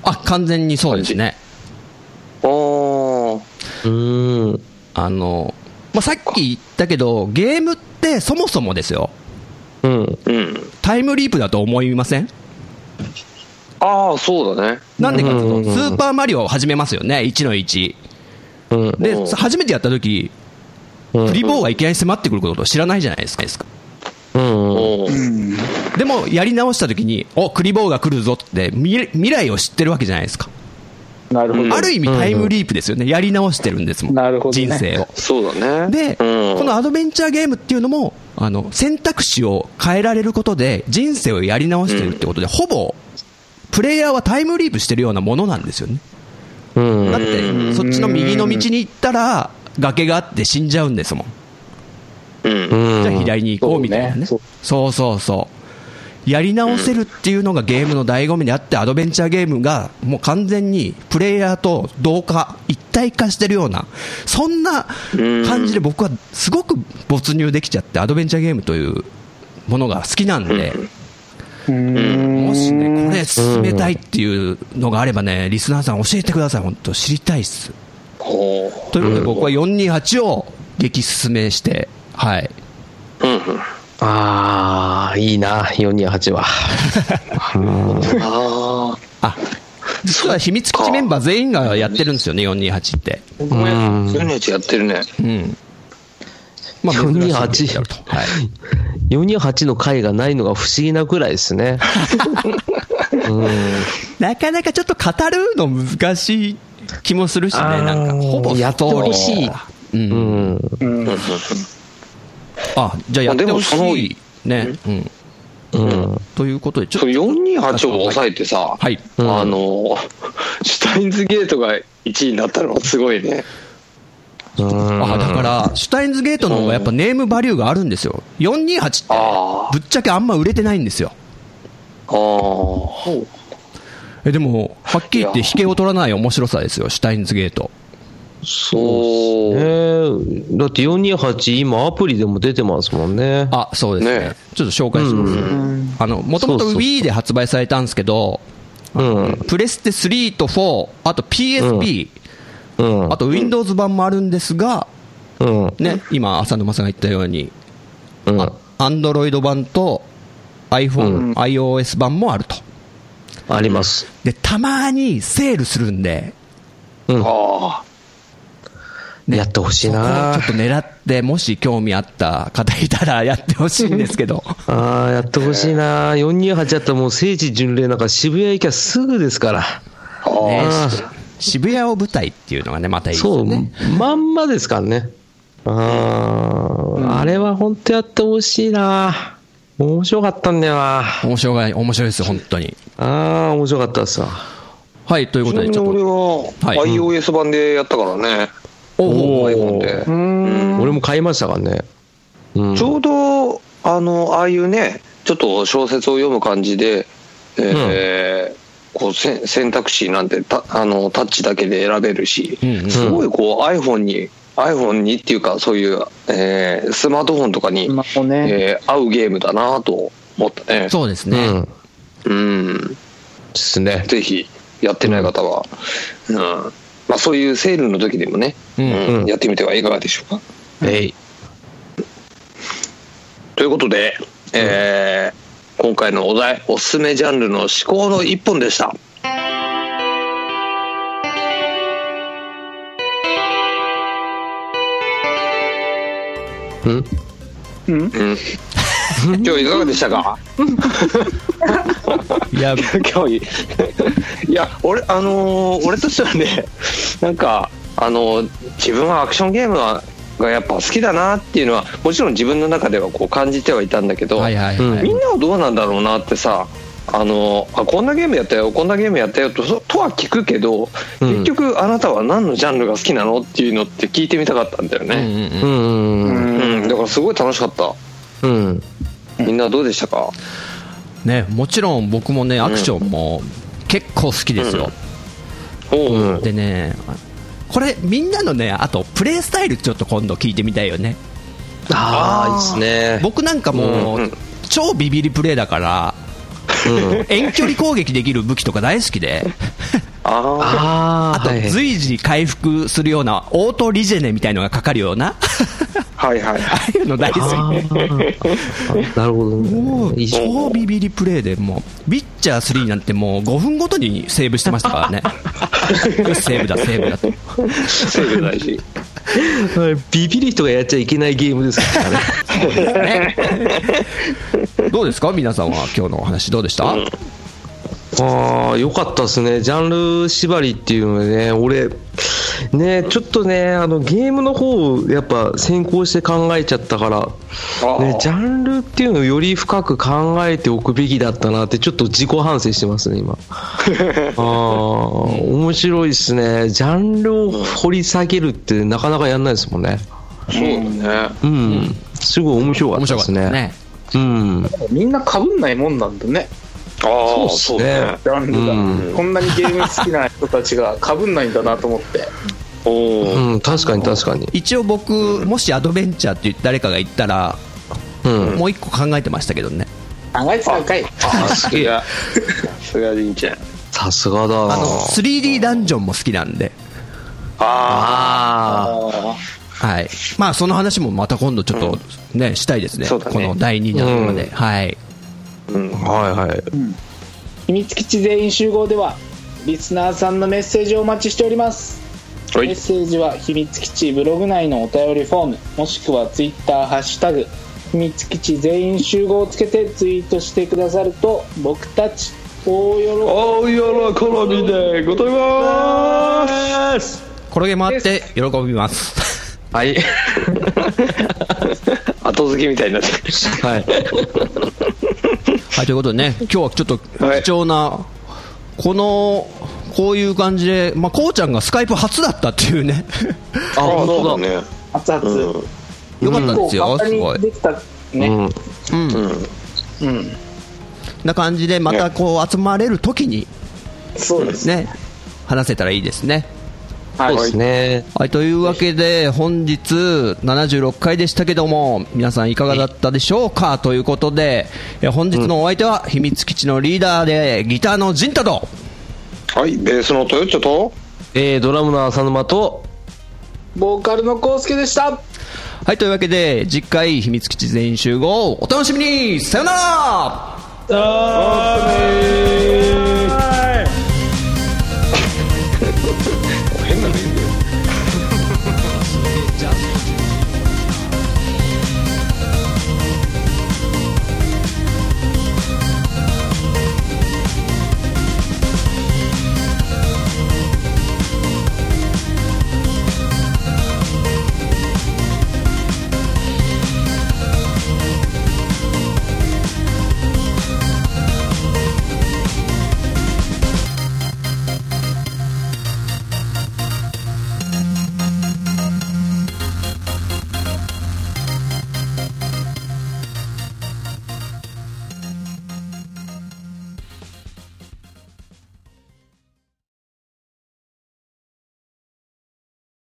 あ、完全にそうですね。あーうーん。あの、まあ、さっき言ったけど、ゲームってそもそもですよ、うん。うん。タイムリープだと思いません？ああ、そうだね。なんでかっていうと、うんうんうんスーパーマリオを始めますよね、1の1。うん。で、うん初めてやった時、うんフリボーがいきなり迫ってくることを知らないじゃないですか。うん。おでも、やり直した時に、お、クリボーが来るぞって未、未来を知ってるわけじゃないですか。なるほど。ある意味タイムリープですよね。やり直してるんですもん。なるほどね人生を。そうだね。で、うんこのアドベンチャーゲームっていうのも、あの、選択肢を変えられることで、人生をやり直してるってことで、ほぼ、プレイヤーはタイムリープしてるようなものなんですよね。うん。だって、そっちの右の道に行ったら、崖があって死んじゃうんですもん。うん。うん。じゃあ左に行こうみたいなね。そうねそうそうそう。やり直せるっていうのがゲームの醍醐味であって、アドベンチャーゲームがもう完全にプレイヤーと同化、一体化してるような、そんな感じで僕はすごく没入できちゃって、アドベンチャーゲームというものが好きなんで、もしね、これ進めたいっていうのがあればね、リスナーさん教えてください、本当知りたいっす。ほということで僕は428を激進めして、はい。ああ、いいな、428は。ああ。あ、実は秘密基地メンバー全員がやってるんですよね、428って。僕もやってるね。うん。まあるとはい。428の回がないのが不思議なくらいですね。うん。なかなかちょっと語るの難しい気もするしね、なんか、ほぼやってほしい。う。うんん。うんあ、じゃあやってほしい。ね。うん。うん。ということで、ちょっと。428を抑えてさ、はい。うんあの、シュタインズゲートが1位になったのはすごいね。うんあ、だから、シュタインズゲートの方がやっぱネームバリューがあるんですよ。428って、あぶっちゃけあんま売れてないんですよ。あ。ああ。え、でも、はっきり言って引けを取らない面白さですよ、シュタインズゲート。そう。えー、だって428今アプリでも出てますもんね。あ、そうですね。ねちょっと紹介します。あの、もともと Wii で発売されたんですけど、うん。プレステ3と4、あと PSP、うん。あと Windows 版もあるんですが、うん。ね、今、浅沼さんが言ったように、うん。あ Android 版と iPhone、iOS 版もあると。あります。で、たまにセールするんで、うん。あねやってほしいなちょっと狙って、もし興味あった方いたらやってほしいんですけど。ああ、やってほしいな428やったらもう聖地巡礼なんか渋谷行きゃすぐですから。あ。ねああ。し渋谷を舞台っていうのがね、またいいですそう。まんまですからね。ああ、あれは本当やってほしいな面白かったんだよな面白い、面白いですよ、本当に。ああ、面白かったっすわ。はい、ということで、ちょっ俺と。ははい iOS 版でやったからね。おお iPhone で。うん俺も買いましたからね。うん。ちょうど、あの、ああいうね、ちょっと小説を読む感じで、えーこうせ選択肢なんてたあのタッチだけで選べるし、うんうんすごいこう iPhone に iPhone にっていうかそういう、えースマートフォンとかに、スマホね。えー合うゲームだなと思ったねそうですね。うん。うんですね。ぜひやってない方は、うんまあ、そういうセールの時でもね、うん。うんうんやってみてはいかがでしょうか。えい。ということで、えー今回のお題おすすめジャンルの思考の一本でした。うん。うん。うん今日いかがでしたか？いや、今日い いや俺あのー俺としてはねなんかあのー自分はアクションゲームががやっぱ好きだなっていうのはもちろん自分の中ではこう感じてはいたんだけど、はいはいはい。みんなはどうなんだろうなってさあのあこんなゲームやったよこんなゲームやったよとそとは聞くけど、うん。結局あなたは何のジャンルが好きなのっていうのって聞いてみたかったんだよね。うん。だからすごい楽しかった。うん。みんなどうでしたか？ね、もちろん僕もね、アクションも結構好きですよ。おう、うんでね、これみんなのね、あとプレイスタイルちょっと今度聞いてみたいよね。ああ、いいっすね。僕なんかもう、超ビビりプレイだから、うん。遠距離攻撃できる武器とか大好きで、ああとはい。随時回復するようなオートリジェネみたいのがかかるような、あはいはい ああいうの大好きなるほどもうね。いいっすね超ビビりプレイでもう、ビッチャー3なんてもう5分ごとにセーブしてましたからね。セーブだ、セーブだと。セーブ大事ビビる人がやっちゃいけないゲームです。からね。どうですか？皆さんは今日のお話どうでした、ああ、よかったですね。ジャンル縛りっていうのでね、俺、ね、ちょっとね、あの、ゲームの方をやっぱ先行して考えちゃったから、あね、ジャンルっていうのをより深く考えておくべきだったなって、ちょっと自己反省してますね、今。ああ、面白いですね。ジャンルを掘り下げるってなかなかやんないですもんね。そうだねうん。すごい面白かっ面たですね。ね。うん。みんな被んないもんなんだね。ああそうっすねジャンルが、うんこんなにゲーム好きな人たちが被んないんだなと思って。おお、うん、確かに確かに。一応僕、もしアドベンチャーって誰かが言ったら、うん。もう一個考えてましたけどね。考えてたんかい。あすげえさすがりんちゃんさすがだなあの、3D ダンジョンも好きなんで、あああはい。まあ、その話もまた今度ちょっとね、したいですね。そうだねこの第2弾まで。うんはい。はいはい。秘密基地全員集合では、リスナーさんのメッセージをお待ちしております。はいメッセージは秘密基地ブログ内のお便りフォームもしくはツイッターハッシュタグ秘密基地全員集合をつけてツイートしてくださると僕たち大喜びでございます転げ回って喜びます。はい。後付けみたいになってるはい。はい、ということでね、今日はちょっとはい貴重な、この、こういう感じで、まあ、こうちゃんがスカイプ初だったっていうね、あ、あ本当だ。ね。熱々、うん。よかったですよ、すごい。に。できたね。うん。うん。うん、な感じで、またこう集まれるときに、そうです。ね、話せたらいいですね。はいそうですね。はい、というわけで、本日76回でしたけども、皆さんいかがだったでしょうか？ということで、え本日のお相手は、秘密基地のリーダーで、ギターのジンタと、はい。ベースのトヨッチョと。えー、ドラムの浅沼と、ボーカルのコウスケでした。はい、というわけで、次回、秘密基地全員集合、お楽しみに。さよなら